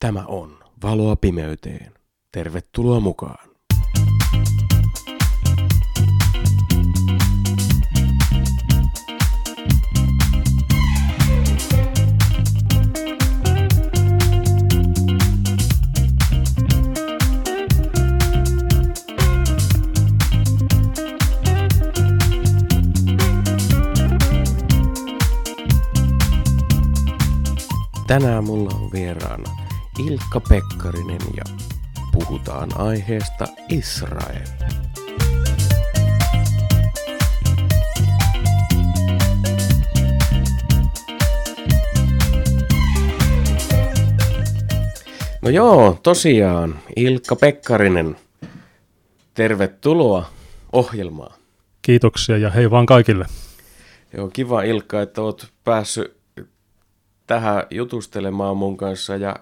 Tämä on Valoa pimeyteen. Tervetuloa mukaan. Tänään mulla on vieraana Ilkka Pekkarinen ja puhutaan aiheesta Israel. No joo, tosiaan Ilkka Pekkarinen, tervetuloa ohjelmaan. Kiitoksia ja hei vaan kaikille. Joo, kiva Ilkka, että oot päässyt tähän jutustelemaan mun kanssa ja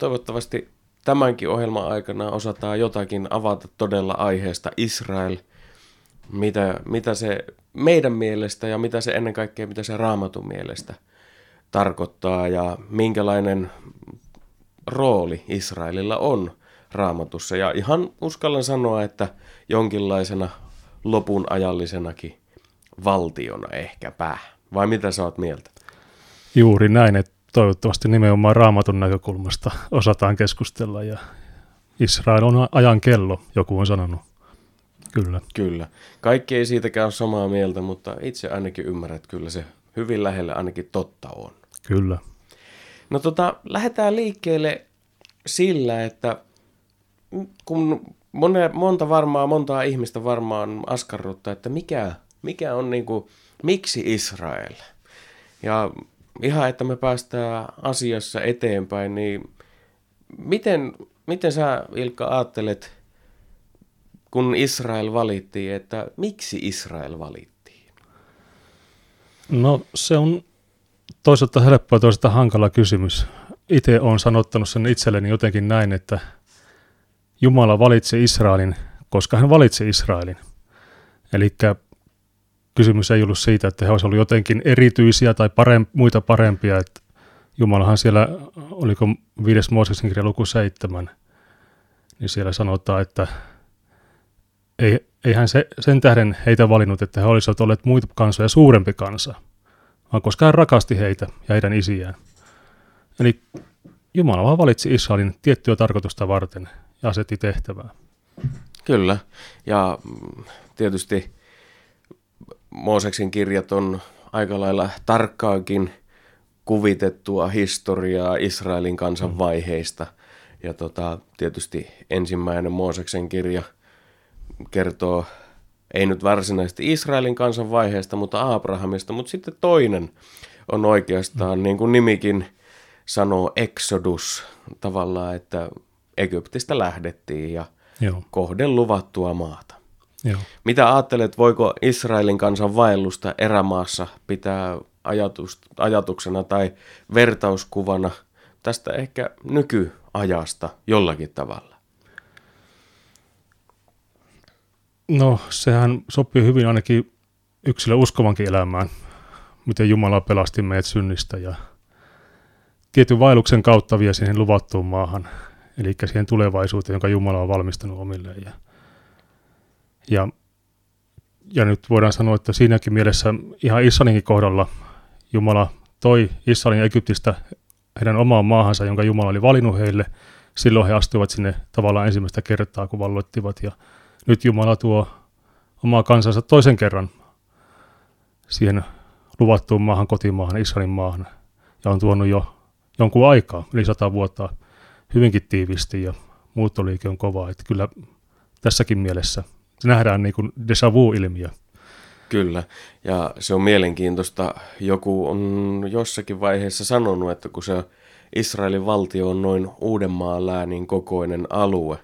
toivottavasti tämänkin ohjelman aikana osataan jotakin avata todella aiheesta Israel, mitä, mitä se meidän mielestä ja mitä se ennen kaikkea, mitä se raamatun mielestä tarkoittaa ja minkälainen rooli Israelilla on raamatussa. Ja ihan uskallan sanoa, että jonkinlaisena lopun ajallisenakin valtiona ehkäpä. Vai mitä sä oot mieltä? Juuri näin, että toivottavasti nimenomaan raamatun näkökulmasta osataan keskustella ja Israel on ajan kello, joku on sanonut. Kyllä. Kyllä. Kaikki ei siitäkään ole samaa mieltä, mutta itse ainakin ymmärrät, että kyllä se hyvin lähellä ainakin totta on. Kyllä. No tota, lähdetään liikkeelle sillä, että kun monta, monta varmaa, montaa ihmistä varmaan askarruttaa, että mikä, mikä on niin kuin, miksi Israel? Ja ihan, että me päästään asiassa eteenpäin, niin miten, miten sä Ilkka ajattelet, kun Israel valittiin, että miksi Israel valittiin? No se on toisaalta helppo ja toisaalta hankala kysymys. Itse olen sanottanut sen itselleni jotenkin näin, että Jumala valitsi Israelin, koska hän valitsi Israelin. Eli kysymys ei ollut siitä, että he olisivat olleet jotenkin erityisiä tai parem, muita parempia. Että Jumalahan siellä, oliko viides Mooseksen kirja luku seitsemän, niin siellä sanotaan, että ei, ei hän se, sen tähden heitä valinnut, että he olisivat olleet muita kansoja suurempi kansa, vaan koska hän rakasti heitä ja heidän isiään. Eli Jumala vaan valitsi Israelin tiettyä tarkoitusta varten ja asetti tehtävää. Kyllä, ja tietysti Mooseksen kirjat on aika lailla tarkkaakin kuvitettua historiaa Israelin kansan mm. vaiheista. Ja tota, tietysti ensimmäinen Mooseksen kirja kertoo, ei nyt varsinaisesti Israelin kansan vaiheesta, mutta Abrahamista, mutta sitten toinen on oikeastaan, mm. niin kuin nimikin sanoo, Exodus tavallaan, että Egyptistä lähdettiin ja Joo. kohden luvattua maata. Joo. Mitä ajattelet, voiko Israelin kansan vaellusta erämaassa pitää ajatus, ajatuksena tai vertauskuvana tästä ehkä nykyajasta jollakin tavalla? No, sehän sopii hyvin ainakin yksilö uskovankin elämään, miten Jumala pelasti meidät synnistä ja tietyn vaelluksen kautta vie siihen luvattuun maahan, eli siihen tulevaisuuteen, jonka Jumala on valmistanut omilleen. Ja ja, ja nyt voidaan sanoa, että siinäkin mielessä ihan Israelinkin kohdalla Jumala toi Israelin Egyptistä heidän omaan maahansa, jonka Jumala oli valinnut heille. Silloin he astuivat sinne tavallaan ensimmäistä kertaa, kun valloittivat. Ja nyt Jumala tuo omaa kansansa toisen kerran siihen luvattuun maahan, kotimaahan, Israelin maahan. Ja on tuonut jo jonkun aikaa, yli sata vuotta, hyvinkin tiivisti ja muuttoliike on kova. Että kyllä tässäkin mielessä nähdään niin kuin déjà vu-ilmiö. Kyllä, ja se on mielenkiintoista. Joku on jossakin vaiheessa sanonut, että kun se Israelin valtio on noin Uudenmaan läänin kokoinen alue,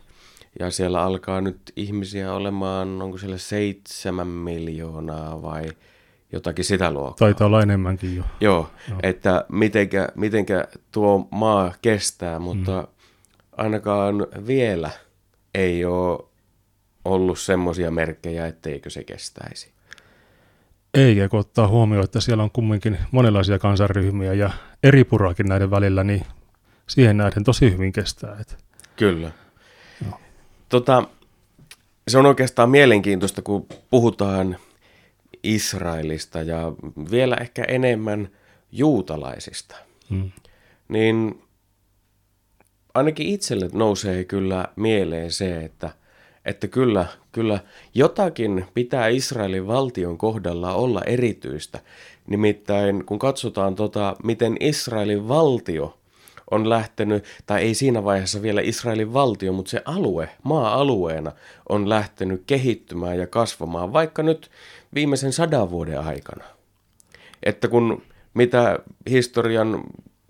ja siellä alkaa nyt ihmisiä olemaan, onko siellä seitsemän miljoonaa vai jotakin sitä luokkaa. Taitaa olla enemmänkin jo. Joo, Joo. että mitenkä, mitenkä tuo maa kestää, mutta mm. ainakaan vielä ei ole ollut semmoisia merkkejä, etteikö se kestäisi. Ei, kun ottaa huomioon, että siellä on kumminkin monenlaisia kansanryhmiä ja eri puraakin näiden välillä, niin siihen nähden tosi hyvin kestää. Et. Kyllä. Tota, se on oikeastaan mielenkiintoista, kun puhutaan Israelista ja vielä ehkä enemmän juutalaisista. Hmm. Niin ainakin itselle nousee kyllä mieleen se, että, että kyllä, kyllä jotakin pitää Israelin valtion kohdalla olla erityistä. Nimittäin kun katsotaan, tota, miten Israelin valtio on lähtenyt, tai ei siinä vaiheessa vielä Israelin valtio, mutta se alue, maa-alueena on lähtenyt kehittymään ja kasvamaan, vaikka nyt viimeisen sadan vuoden aikana. Että kun mitä historian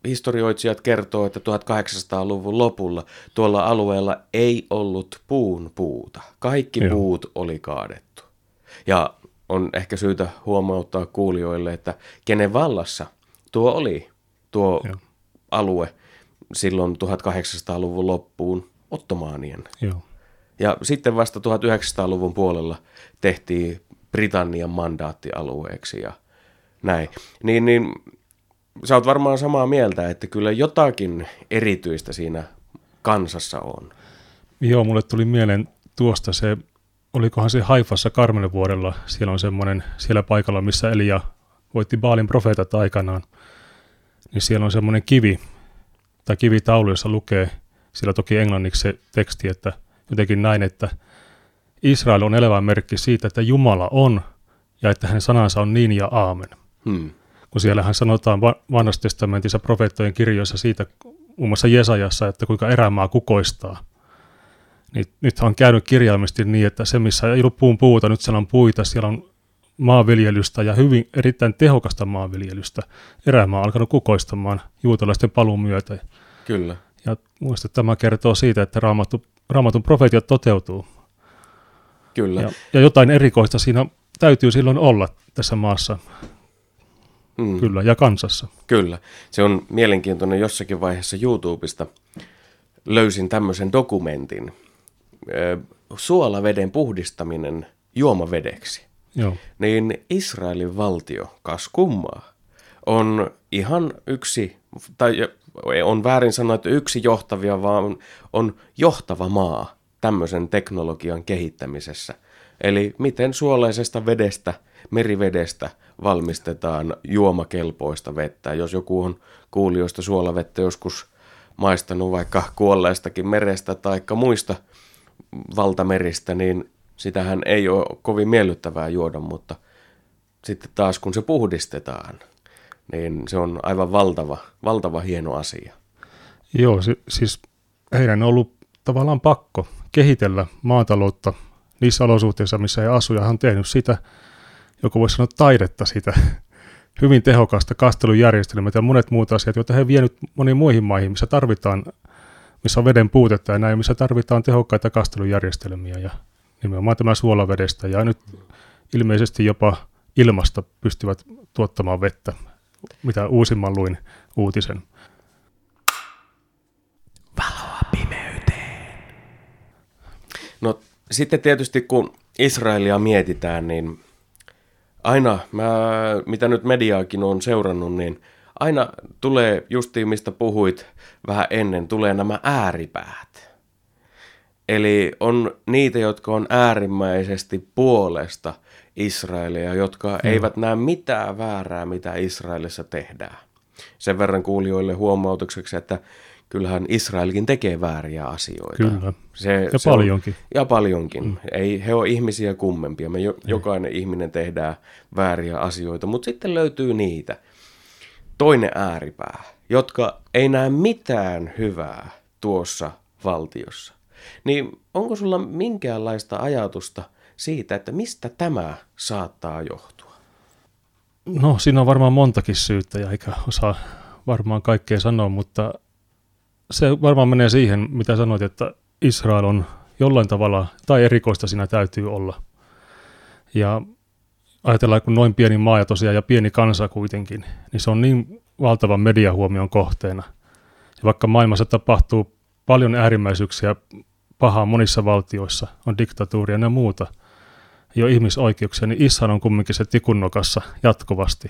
historioitsijat kertoo, että 1800-luvun lopulla tuolla alueella ei ollut puun puuta. Kaikki Joo. puut oli kaadettu. Ja on ehkä syytä huomauttaa kuulijoille, että kenen vallassa tuo oli, tuo Joo. alue silloin 1800-luvun loppuun ottomaanien. Joo. Ja sitten vasta 1900-luvun puolella tehtiin Britannian mandaattialueeksi ja näin. Niin, niin sä oot varmaan samaa mieltä, että kyllä jotakin erityistä siinä kansassa on. Joo, mulle tuli mieleen tuosta se, olikohan se Haifassa Karmelen vuodella, siellä on semmoinen, siellä paikalla, missä Elia voitti Baalin profeetat aikanaan, niin siellä on semmoinen kivi, tai kivitaulu, jossa lukee, sillä toki englanniksi se teksti, että jotenkin näin, että Israel on elävä merkki siitä, että Jumala on ja että hänen sanansa on niin ja aamen. Hmm kun siellähän sanotaan vanhassa testamentissa profeettojen kirjoissa siitä, muun muassa Jesajassa, että kuinka erämaa kukoistaa. Niin nyt on käynyt kirjaimesti niin, että se missä ei ollut puun puuta, nyt siellä on puita, siellä on maanviljelystä ja hyvin erittäin tehokasta maanviljelystä. Erämaa on alkanut kukoistamaan juutalaisten paluun myötä. Kyllä. Ja muista tämä kertoo siitä, että raamattu, raamatun profeetiot toteutuu. Kyllä. Ja, ja jotain erikoista siinä täytyy silloin olla tässä maassa. Mm. Kyllä, ja kansassa. Kyllä. Se on mielenkiintoinen jossakin vaiheessa YouTubesta. Löysin tämmöisen dokumentin. Suolaveden puhdistaminen juomavedeksi. Joo. Niin Israelin valtio, kas kummaa, on ihan yksi, tai on väärin sanoa, että yksi johtavia, vaan on johtava maa tämmöisen teknologian kehittämisessä. Eli miten suolaisesta vedestä, merivedestä – valmistetaan juomakelpoista vettä. Jos joku on kuulijoista suolavettä joskus maistanut vaikka kuolleestakin merestä tai muista valtameristä, niin sitähän ei ole kovin miellyttävää juoda, mutta sitten taas kun se puhdistetaan, niin se on aivan valtava, valtava hieno asia. Joo, si- siis heidän on ollut tavallaan pakko kehitellä maataloutta niissä olosuhteissa, missä he asuvat, ja hän on tehnyt sitä joku voisi sanoa taidetta sitä, hyvin tehokasta kastelujärjestelmää ja monet muut asiat, joita he vienyt moniin muihin maihin, missä tarvitaan, missä on veden puutetta ja näin, missä tarvitaan tehokkaita kastelujärjestelmiä ja nimenomaan tämä suolavedestä ja nyt ilmeisesti jopa ilmasta pystyvät tuottamaan vettä, mitä uusimman luin uutisen. Valoa pimeyteen. No sitten tietysti kun Israelia mietitään, niin aina, mä, mitä nyt mediaakin on seurannut, niin aina tulee justiin, mistä puhuit vähän ennen, tulee nämä ääripäät. Eli on niitä, jotka on äärimmäisesti puolesta Israelia, jotka hmm. eivät näe mitään väärää, mitä Israelissa tehdään. Sen verran kuulijoille huomautukseksi, että kyllähän Israelkin tekee vääriä asioita. Kyllä, se, ja se paljonkin. On, ja paljonkin. Mm. Ei, he on ihmisiä kummempia. Me jo, jokainen ihminen tehdään vääriä asioita, mutta sitten löytyy niitä. Toinen ääripää, jotka ei näe mitään hyvää tuossa valtiossa. Niin onko sulla minkäänlaista ajatusta siitä, että mistä tämä saattaa johtua? No, siinä on varmaan montakin syyttä ja eikä osaa varmaan kaikkea sanoa, mutta se varmaan menee siihen, mitä sanoit, että Israel on jollain tavalla, tai erikoista siinä täytyy olla. Ja ajatellaan, kun noin pieni maa ja tosiaan ja pieni kansa kuitenkin, niin se on niin valtavan mediahuomion kohteena. Ja vaikka maailmassa tapahtuu paljon äärimmäisyyksiä pahaa monissa valtioissa, on diktatuuria ja muuta, ole ihmisoikeuksia, niin Israel on kumminkin se tikunnokassa jatkuvasti.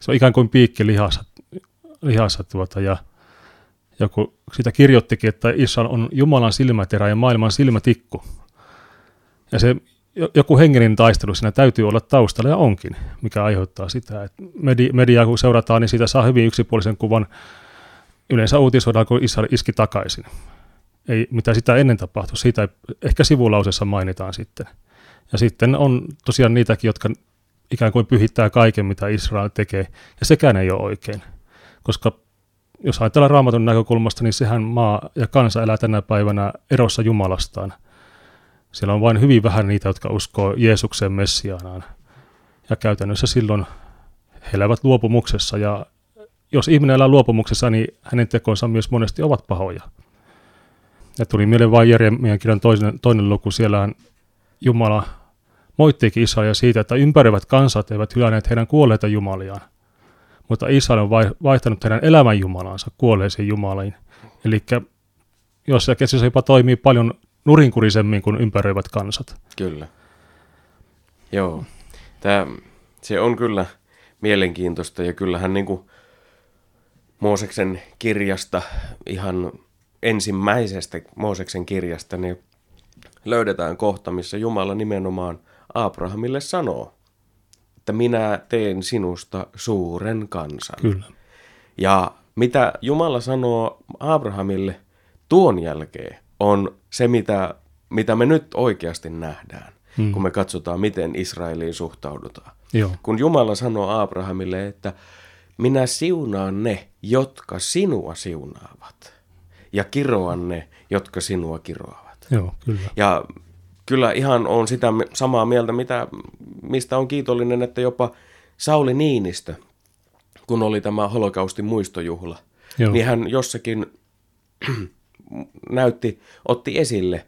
Se on ikään kuin piikki lihassa, lihassa tuota, ja joku sitä kirjoittikin, että Israel on Jumalan silmäterä ja maailman silmätikku. Ja se joku hengellinen taistelu siinä täytyy olla taustalla ja onkin, mikä aiheuttaa sitä. Että medi- mediaa kun seurataan, niin siitä saa hyvin yksipuolisen kuvan. Yleensä uutisoidaan, kun Israel iski takaisin. Ei, mitä sitä ennen tapahtui, siitä ehkä sivulausessa mainitaan sitten. Ja sitten on tosiaan niitäkin, jotka ikään kuin pyhittää kaiken, mitä Israel tekee, ja sekään ei ole oikein. Koska jos ajatellaan raamatun näkökulmasta, niin sehän maa ja kansa elää tänä päivänä erossa Jumalastaan – siellä on vain hyvin vähän niitä, jotka uskoo Jeesuksen Messiaanaan. Ja käytännössä silloin he elävät luopumuksessa ja jos ihminen elää luopumuksessa, niin hänen tekonsa myös monesti ovat pahoja. Ja tuli mieleen vain Jeremian kirjan toinen, toinen luku, siellä Jumala moittiikin Israelia siitä, että ympäröivät kansat eivät hylänneet heidän kuolleita jumaliaan. Mutta Israel on vaihtanut heidän elämän jumalansa kuolleisiin jumaliin. Eli jos se keskissä jopa toimii paljon nurinkurisemmin kuin ympäröivät kansat. Kyllä. Joo. Tämä, se on kyllä mielenkiintoista ja kyllähän niin kuin Mooseksen kirjasta, ihan ensimmäisestä Mooseksen kirjasta, niin löydetään kohta, missä Jumala nimenomaan Abrahamille sanoo, että minä teen sinusta suuren kansan. Kyllä. Ja mitä Jumala sanoo Abrahamille tuon jälkeen, on se, mitä, mitä me nyt oikeasti nähdään, hmm. kun me katsotaan, miten Israeliin suhtaudutaan. Joo. Kun Jumala sanoo Abrahamille, että minä siunaan ne, jotka sinua siunaavat, ja kiroan ne, jotka sinua kiroavat. Joo, kyllä. Ja kyllä ihan on sitä samaa mieltä, mitä, mistä on kiitollinen, että jopa Sauli Niinistö, kun oli tämä holokaustin muistojuhla, Joo. niin hän jossakin näytti, otti esille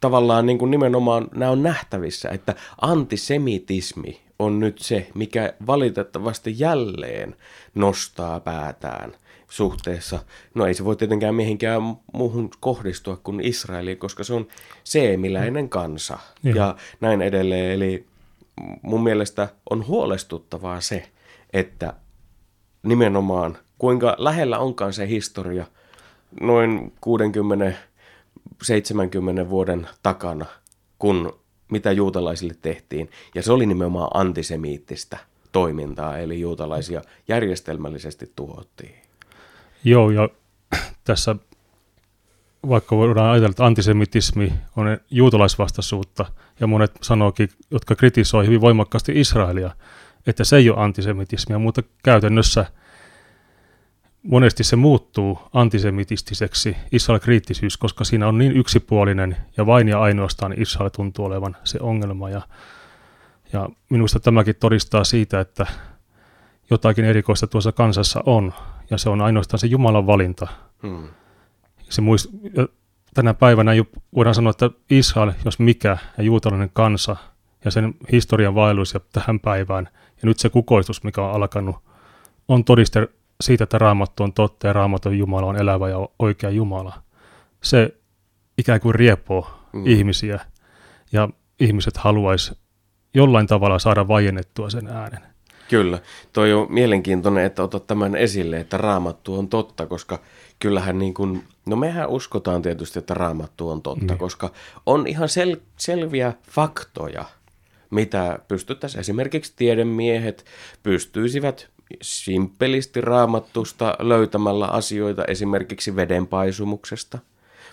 tavallaan niin kuin nimenomaan nämä on nähtävissä, että antisemitismi on nyt se, mikä valitettavasti jälleen nostaa päätään suhteessa. No ei se voi tietenkään mihinkään muuhun kohdistua kuin Israeliin, koska se on seemiläinen kansa ja, ja näin edelleen. Eli mun mielestä on huolestuttavaa se, että nimenomaan kuinka lähellä onkaan se historia – noin 60-70 vuoden takana, kun mitä juutalaisille tehtiin. Ja se oli nimenomaan antisemiittistä toimintaa, eli juutalaisia järjestelmällisesti tuhottiin. Joo, ja tässä vaikka voidaan ajatella, että antisemitismi on juutalaisvastaisuutta, ja monet sanookin, jotka kritisoi hyvin voimakkaasti Israelia, että se ei ole antisemitismiä, mutta käytännössä – monesti se muuttuu antisemitistiseksi Israel-kriittisyys, koska siinä on niin yksipuolinen ja vain ja ainoastaan Israel tuntuu olevan se ongelma. Ja, ja minusta tämäkin todistaa siitä, että jotakin erikoista tuossa kansassa on, ja se on ainoastaan se Jumalan valinta. Hmm. Se muist, tänä päivänä jo voidaan sanoa, että Israel, jos mikä, ja juutalainen kansa, ja sen historian vaellus ja tähän päivään, ja nyt se kukoistus, mikä on alkanut, on todiste siitä, että raamattu on totta ja raamaton Jumala on elävä ja oikea Jumala. Se ikään kuin riepoo mm. ihmisiä ja ihmiset haluaisi jollain tavalla saada vajennettua sen äänen. Kyllä. Toi on mielenkiintoinen, että otat tämän esille, että raamattu on totta, koska kyllähän niin kuin, no mehän uskotaan tietysti, että raamattu on totta, niin. koska on ihan sel- selviä faktoja, mitä pystyttäisiin esimerkiksi tiedemiehet pystyisivät simppelisti raamattusta löytämällä asioita esimerkiksi vedenpaisumuksesta.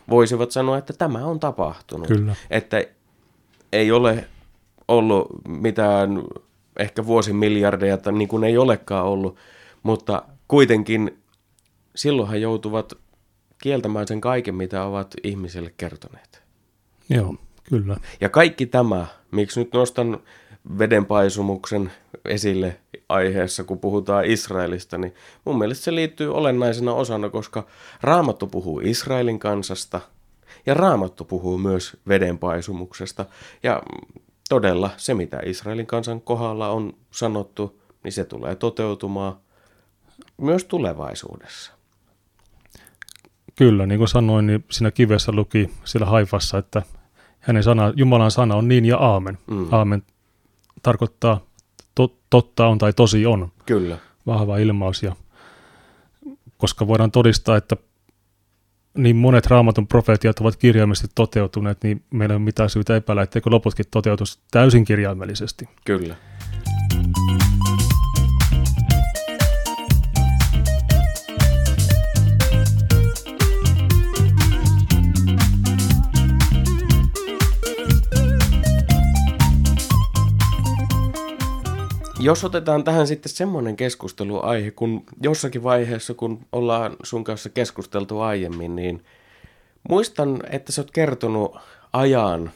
Voisivat sanoa, että tämä on tapahtunut. Kyllä. Että ei ole ollut mitään ehkä vuosimiljardeja, niin kuin ei olekaan ollut, mutta kuitenkin silloin he joutuvat kieltämään sen kaiken, mitä ovat ihmisille kertoneet. Joo, kyllä. Ja kaikki tämä, miksi nyt nostan vedenpaisumuksen esille aiheessa, kun puhutaan Israelista, niin mun mielestä se liittyy olennaisena osana, koska Raamattu puhuu Israelin kansasta ja Raamattu puhuu myös vedenpaisumuksesta. Ja todella se, mitä Israelin kansan kohdalla on sanottu, niin se tulee toteutumaan myös tulevaisuudessa. Kyllä, niin kuin sanoin, niin siinä kivessä luki siellä haifassa, että hänen sana, Jumalan sana on niin ja aamen. Mm. Aamen tarkoittaa to, totta on tai tosi on. Kyllä. Vahva ilmaus. Ja, koska voidaan todistaa, että niin monet raamatun profeetiat ovat kirjaimellisesti toteutuneet, niin meillä ei ole mitään syytä epäillä, etteikö loputkin toteutus täysin kirjaimellisesti. Kyllä. Jos otetaan tähän sitten semmoinen keskusteluaihe, kun jossakin vaiheessa, kun ollaan sun kanssa keskusteltu aiemmin, niin muistan, että sä oot kertonut ajan,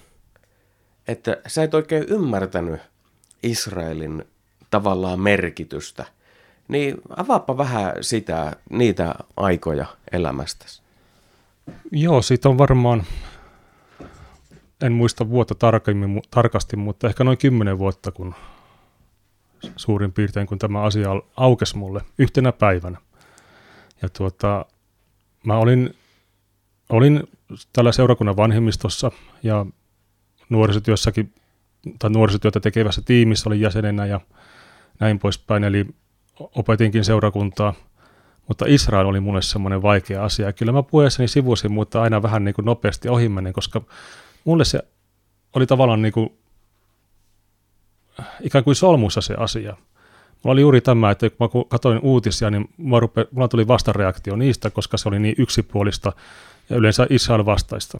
että sä et oikein ymmärtänyt Israelin tavallaan merkitystä. Niin avaappa vähän sitä, niitä aikoja elämästäsi. Joo, siitä on varmaan, en muista vuotta tarkemmin, tarkasti, mutta ehkä noin kymmenen vuotta, kun suurin piirtein, kun tämä asia aukesi mulle yhtenä päivänä. Ja tuota, mä olin, olin tällä seurakunnan vanhemmistossa ja nuorisotyössäkin, tai nuorisotyötä tekevässä tiimissä olin jäsenenä ja näin poispäin, eli opetinkin seurakuntaa, mutta Israel oli mulle semmoinen vaikea asia. Ja kyllä mä puheessani sivusin, mutta aina vähän niin kuin nopeasti ohimennen, koska mulle se oli tavallaan niin kuin ikään kuin solmussa se asia. Mulla oli juuri tämä, että kun mä katsoin uutisia, niin mulla, rupe, mulla tuli vastareaktio niistä, koska se oli niin yksipuolista ja yleensä Israel vastaista.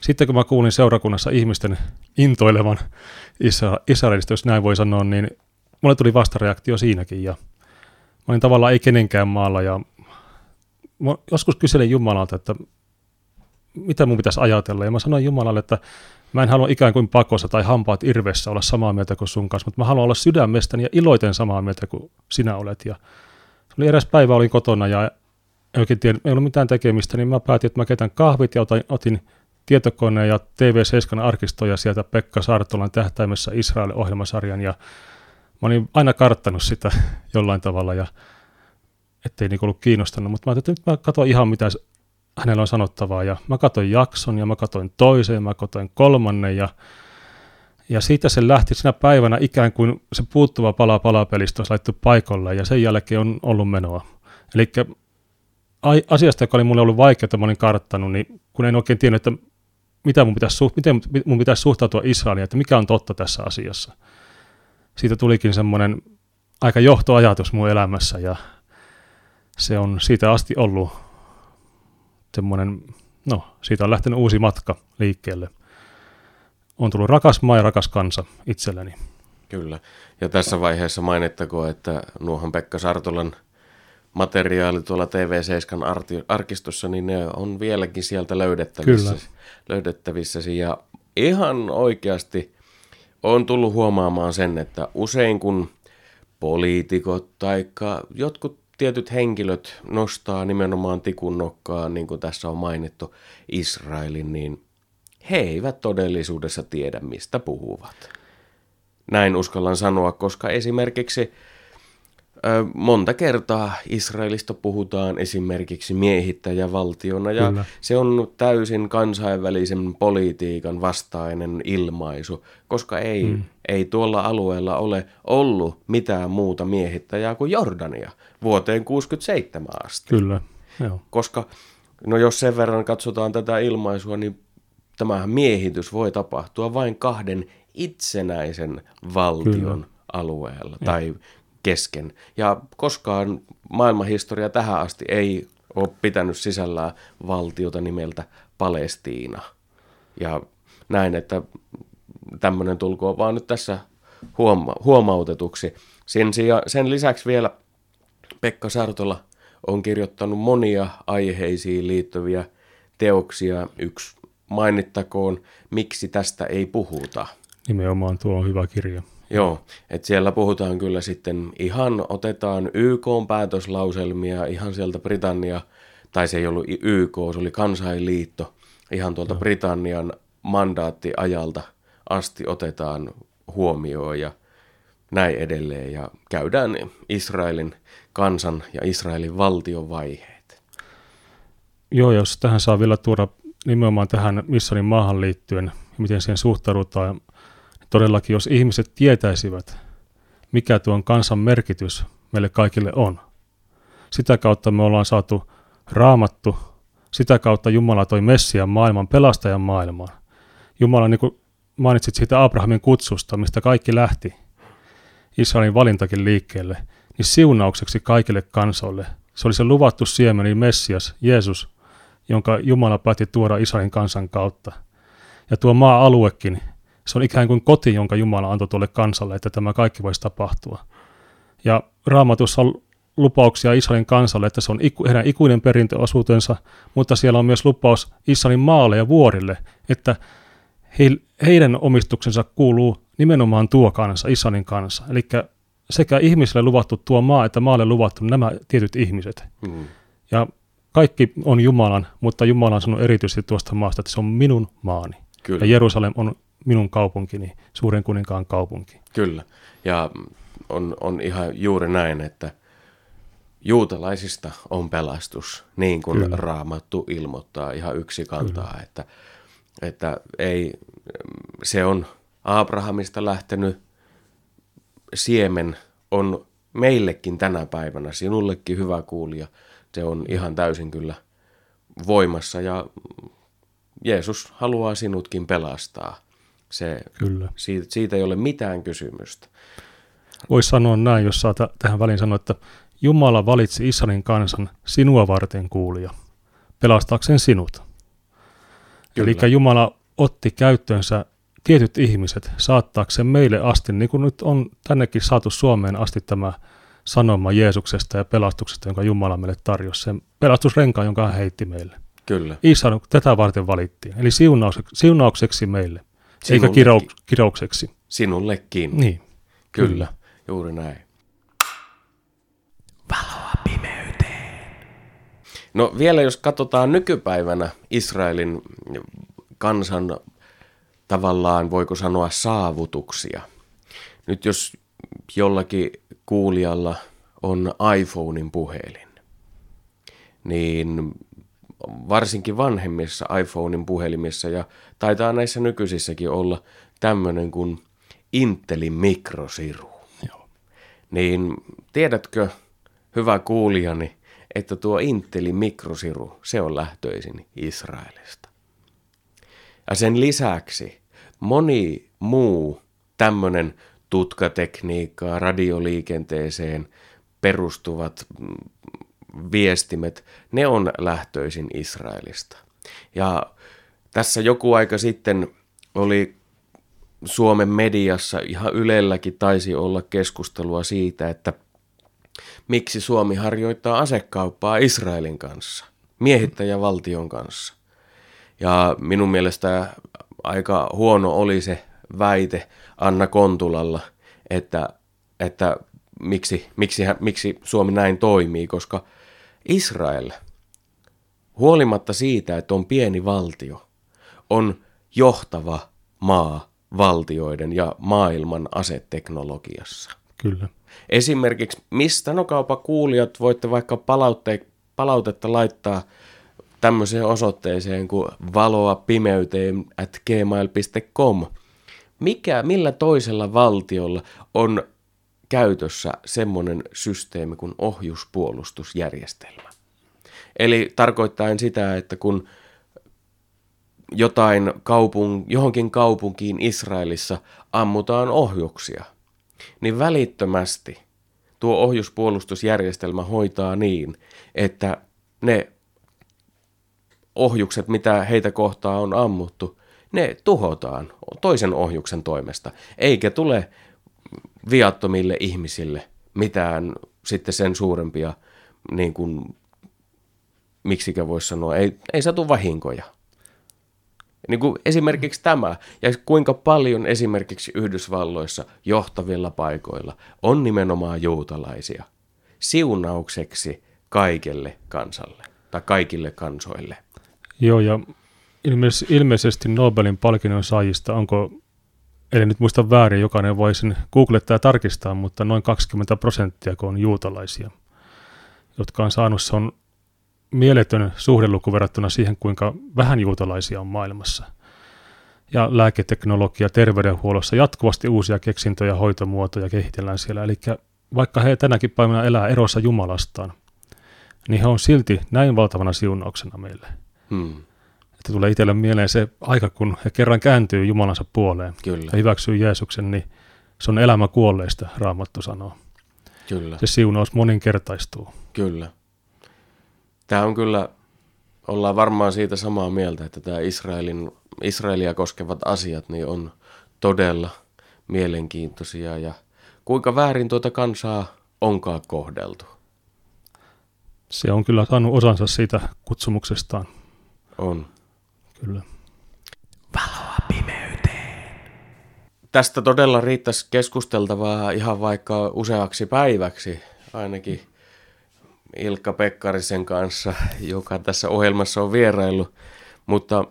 Sitten kun mä kuulin seurakunnassa ihmisten intoilevan Israelista, jos näin voi sanoa, niin mulle tuli vastareaktio siinäkin. Ja mä olin tavallaan ei kenenkään maalla ja mä joskus kyselin Jumalalta, että mitä mun pitäisi ajatella. Ja mä sanoin Jumalalle, että Mä en halua ikään kuin pakossa tai hampaat irvessä olla samaa mieltä kuin sun kanssa, mutta mä haluan olla sydämestäni ja iloiten samaa mieltä kuin sinä olet. Ja se oli eräs päivä, olin kotona ja en oikein tiedä, ei ollut mitään tekemistä, niin mä päätin, että mä ketän kahvit ja otin, otin tietokoneen ja TV7 arkistoja sieltä Pekka Sartolan tähtäimessä Israel-ohjelmasarjan ja mä olin aina karttanut sitä jollain tavalla ja ettei niin ollut kiinnostanut, mutta mä ajattelin, että nyt mä katson ihan mitä hänellä on sanottavaa. Ja mä katsoin jakson ja mä katsoin toisen, mä katsoin kolmannen ja, ja siitä se lähti sinä päivänä ikään kuin se puuttuva pala palapelistä olisi laittu paikalle ja sen jälkeen on ollut menoa. Eli asiasta, joka oli mulle ollut vaikea, että mä olin karttanut, niin kun en oikein tiennyt, että mitä mun pitäisi, miten mun pitäisi suhtautua Israeliin, että mikä on totta tässä asiassa. Siitä tulikin semmoinen aika johtoajatus mun elämässä ja se on siitä asti ollut semmoinen, no siitä on lähtenyt uusi matka liikkeelle. On tullut rakas maa ja rakas kansa itselleni. Kyllä. Ja tässä vaiheessa mainittakoon, että nuohon Pekka Sartolan materiaali tuolla TV7 arkistossa, niin ne on vieläkin sieltä löydettävissä. Kyllä. löydettävissä. Ja ihan oikeasti on tullut huomaamaan sen, että usein kun poliitikot tai jotkut tietyt henkilöt nostaa nimenomaan tikun nokkaa, niin kuin tässä on mainittu, Israelin, niin he eivät todellisuudessa tiedä, mistä puhuvat. Näin uskallan sanoa, koska esimerkiksi monta kertaa Israelista puhutaan esimerkiksi miehittäjävaltiona ja Kyllä. se on täysin kansainvälisen politiikan vastainen ilmaisu, koska ei, mm. ei tuolla alueella ole ollut mitään muuta miehittäjää kuin Jordania vuoteen 67 asti. Kyllä, joo. Koska no jos sen verran katsotaan tätä ilmaisua, niin tämähän miehitys voi tapahtua vain kahden itsenäisen valtion Kyllä. alueella tai kesken. Ja koskaan maailmanhistoria tähän asti ei ole pitänyt sisällään valtiota nimeltä Palestiina. Ja näin, että tämmöinen tulkoon vaan nyt tässä huoma- huomautetuksi. Sen, sija- sen lisäksi vielä Pekka Sartola on kirjoittanut monia aiheisiin liittyviä teoksia. Yksi mainittakoon, miksi tästä ei puhuta. Nimenomaan tuo on hyvä kirja. Joo, että siellä puhutaan kyllä sitten ihan, otetaan YK-päätöslauselmia ihan sieltä Britannia, tai se ei ollut YK, se oli kansainliitto, ihan tuolta no. Britannian mandaattiajalta asti otetaan huomioon ja näin edelleen. Ja käydään Israelin kansan ja Israelin valtion vaiheet. Joo, jos tähän saa vielä tuoda nimenomaan tähän missionin maahan liittyen, miten siihen suhtaudutaan Todellakin, jos ihmiset tietäisivät, mikä tuon kansan merkitys meille kaikille on, sitä kautta me ollaan saatu raamattu, Sitä kautta Jumala toi Messian maailman, pelastajan maailmaan. Jumala, niin kuin mainitsit siitä Abrahamin kutsusta, mistä kaikki lähti, Israelin valintakin liikkeelle, niin siunaukseksi kaikille kansoille. Se oli se luvattu siemeni Messias, Jeesus, jonka Jumala päätti tuoda Israelin kansan kautta. Ja tuo maa-aluekin, se on ikään kuin koti, jonka Jumala antoi tuolle kansalle, että tämä kaikki voisi tapahtua. Ja raamatussa on lupauksia Israelin kansalle, että se on iku, heidän ikuinen perintöosuutensa, mutta siellä on myös lupaus Israelin maalle ja vuorille, että he, heidän omistuksensa kuuluu nimenomaan tuo kansa, Israelin kansa. Eli sekä ihmisille luvattu tuo maa, että maalle luvattu nämä tietyt ihmiset. Mm. Ja kaikki on Jumalan, mutta Jumala on sanonut erityisesti tuosta maasta, että se on minun maani. Kyllä. Ja Jerusalem on minun kaupunkini, suuren kuninkaan kaupunki. Kyllä, ja on, on ihan juuri näin, että juutalaisista on pelastus, niin kuin Kyllä. Raamattu ilmoittaa ihan yksi kantaa, että, että ei, se on Abrahamista lähtenyt siemen, on meillekin tänä päivänä, sinullekin hyvä kuulija, se on ihan täysin kyllä voimassa ja Jeesus haluaa sinutkin pelastaa. Se, Kyllä. Siitä, siitä ei ole mitään kysymystä. Voisi sanoa näin, jos saa tähän väliin sanoa, että Jumala valitsi Israelin kansan sinua varten kuulija, pelastaakseen sinut. Kyllä. Eli Jumala otti käyttöönsä tietyt ihmiset saattaakseen meille asti, niin kuin nyt on tännekin saatu Suomeen asti tämä sanoma Jeesuksesta ja pelastuksesta, jonka Jumala meille tarjosi, sen pelastusrenkaan, jonka hän heitti meille. Kyllä. Isä tätä varten valittiin, eli siunaukseksi, siunaukseksi meille. Eikä kirou, kiroukseksi. Sinullekin. Niin. Kyllä, kyllä. juuri näin. Valoa pimeyteen. No vielä jos katsotaan nykypäivänä Israelin kansan tavallaan, voiko sanoa, saavutuksia. Nyt jos jollakin kuulijalla on iPhonein puhelin, niin varsinkin vanhemmissa iPhonein puhelimissa ja taitaa näissä nykyisissäkin olla tämmöinen kuin Intelin mikrosiru. Joo. Niin tiedätkö, hyvä kuulijani, että tuo Intelin mikrosiru, se on lähtöisin Israelista. Ja sen lisäksi moni muu tämmöinen tutkatekniikkaa, radioliikenteeseen perustuvat mm, viestimet, ne on lähtöisin Israelista. Ja tässä joku aika sitten oli Suomen mediassa, ihan Ylelläkin taisi olla keskustelua siitä, että miksi Suomi harjoittaa asekauppaa Israelin kanssa, miehittäjävaltion kanssa. Ja minun mielestä aika huono oli se väite Anna Kontulalla, että, että miksi, miksi, miksi Suomi näin toimii, koska Israel, huolimatta siitä, että on pieni valtio, on johtava maa valtioiden ja maailman aseteknologiassa. Kyllä. Esimerkiksi mistä no kaupa kuulijat voitte vaikka palautte, palautetta laittaa tämmöiseen osoitteeseen kuin valoa pimeyteen at gmail.com. Mikä, millä toisella valtiolla on käytössä semmoinen systeemi kuin ohjuspuolustusjärjestelmä? Eli tarkoittain sitä, että kun jotain kaupung, johonkin kaupunkiin Israelissa ammutaan ohjuksia, niin välittömästi tuo ohjuspuolustusjärjestelmä hoitaa niin, että ne ohjukset, mitä heitä kohtaa on ammuttu, ne tuhotaan toisen ohjuksen toimesta, eikä tule viattomille ihmisille mitään sitten sen suurempia, niin kuin, miksikä voisi sanoa, ei, ei satu vahinkoja. Niin kuin esimerkiksi tämä, ja kuinka paljon esimerkiksi Yhdysvalloissa johtavilla paikoilla on nimenomaan juutalaisia siunaukseksi kaikelle kansalle tai kaikille kansoille. Joo, ja ilmeis- ilmeisesti Nobelin palkinnon saajista, onko, eli nyt muista väärin, jokainen voi sen googlettaa ja tarkistaa, mutta noin 20 prosenttia, kun on juutalaisia, jotka on saanut, se on mieletön suhdeluku verrattuna siihen, kuinka vähän juutalaisia on maailmassa. Ja lääketeknologia terveydenhuollossa jatkuvasti uusia keksintöjä ja hoitomuotoja kehitellään siellä. Eli vaikka he tänäkin päivänä elää erossa Jumalastaan, niin he on silti näin valtavana siunauksena meille. Hmm. Että tulee itselle mieleen se aika, kun he kerran kääntyy Jumalansa puoleen Kyllä, ja hyväksyy Jeesuksen, niin se on elämä kuolleista, Raamattu sanoo. kyllä, Se siunaus moninkertaistuu. kyllä. Tämä on kyllä, ollaan varmaan siitä samaa mieltä, että tämä Israelin, Israelia koskevat asiat niin on todella mielenkiintoisia ja kuinka väärin tuota kansaa onkaan kohdeltu. Se on kyllä saanut osansa siitä kutsumuksestaan. On. Kyllä. Tästä todella riittäisi keskusteltavaa ihan vaikka useaksi päiväksi, ainakin Ilkka Pekkarisen kanssa, joka tässä ohjelmassa on vieraillut. Mutta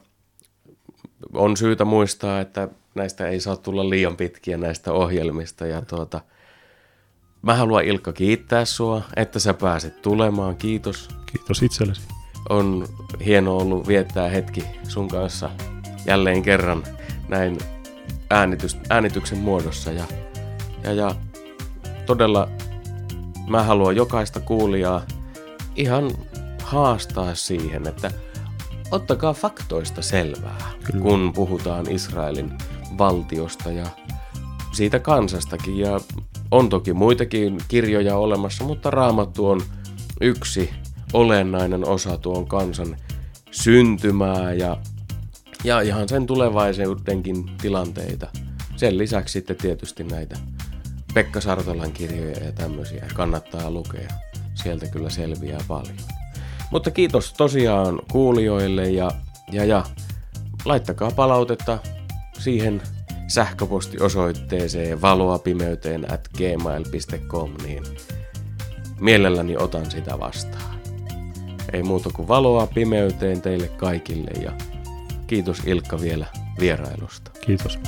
on syytä muistaa, että näistä ei saa tulla liian pitkiä näistä ohjelmista. Ja tuota, mä haluan Ilkka kiittää sua, että sä pääset tulemaan. Kiitos. Kiitos itsellesi. On hieno ollut viettää hetki sun kanssa jälleen kerran näin äänitys, äänityksen muodossa. Ja, ja, ja todella mä haluan jokaista kuulijaa ihan haastaa siihen, että ottakaa faktoista selvää, Kyllä. kun puhutaan Israelin valtiosta ja siitä kansastakin. Ja on toki muitakin kirjoja olemassa, mutta raamattu on yksi olennainen osa tuon kansan syntymää ja, ja ihan sen tulevaisuudenkin tilanteita. Sen lisäksi sitten tietysti näitä Pekka Sartolan kirjoja ja tämmöisiä kannattaa lukea. Sieltä kyllä selviää paljon. Mutta kiitos tosiaan kuulijoille ja, ja, ja laittakaa palautetta siihen sähköpostiosoitteeseen valoapimeyteen at gmail.com, niin mielelläni otan sitä vastaan. Ei muuta kuin valoa pimeyteen teille kaikille ja kiitos Ilkka vielä vierailusta. Kiitos.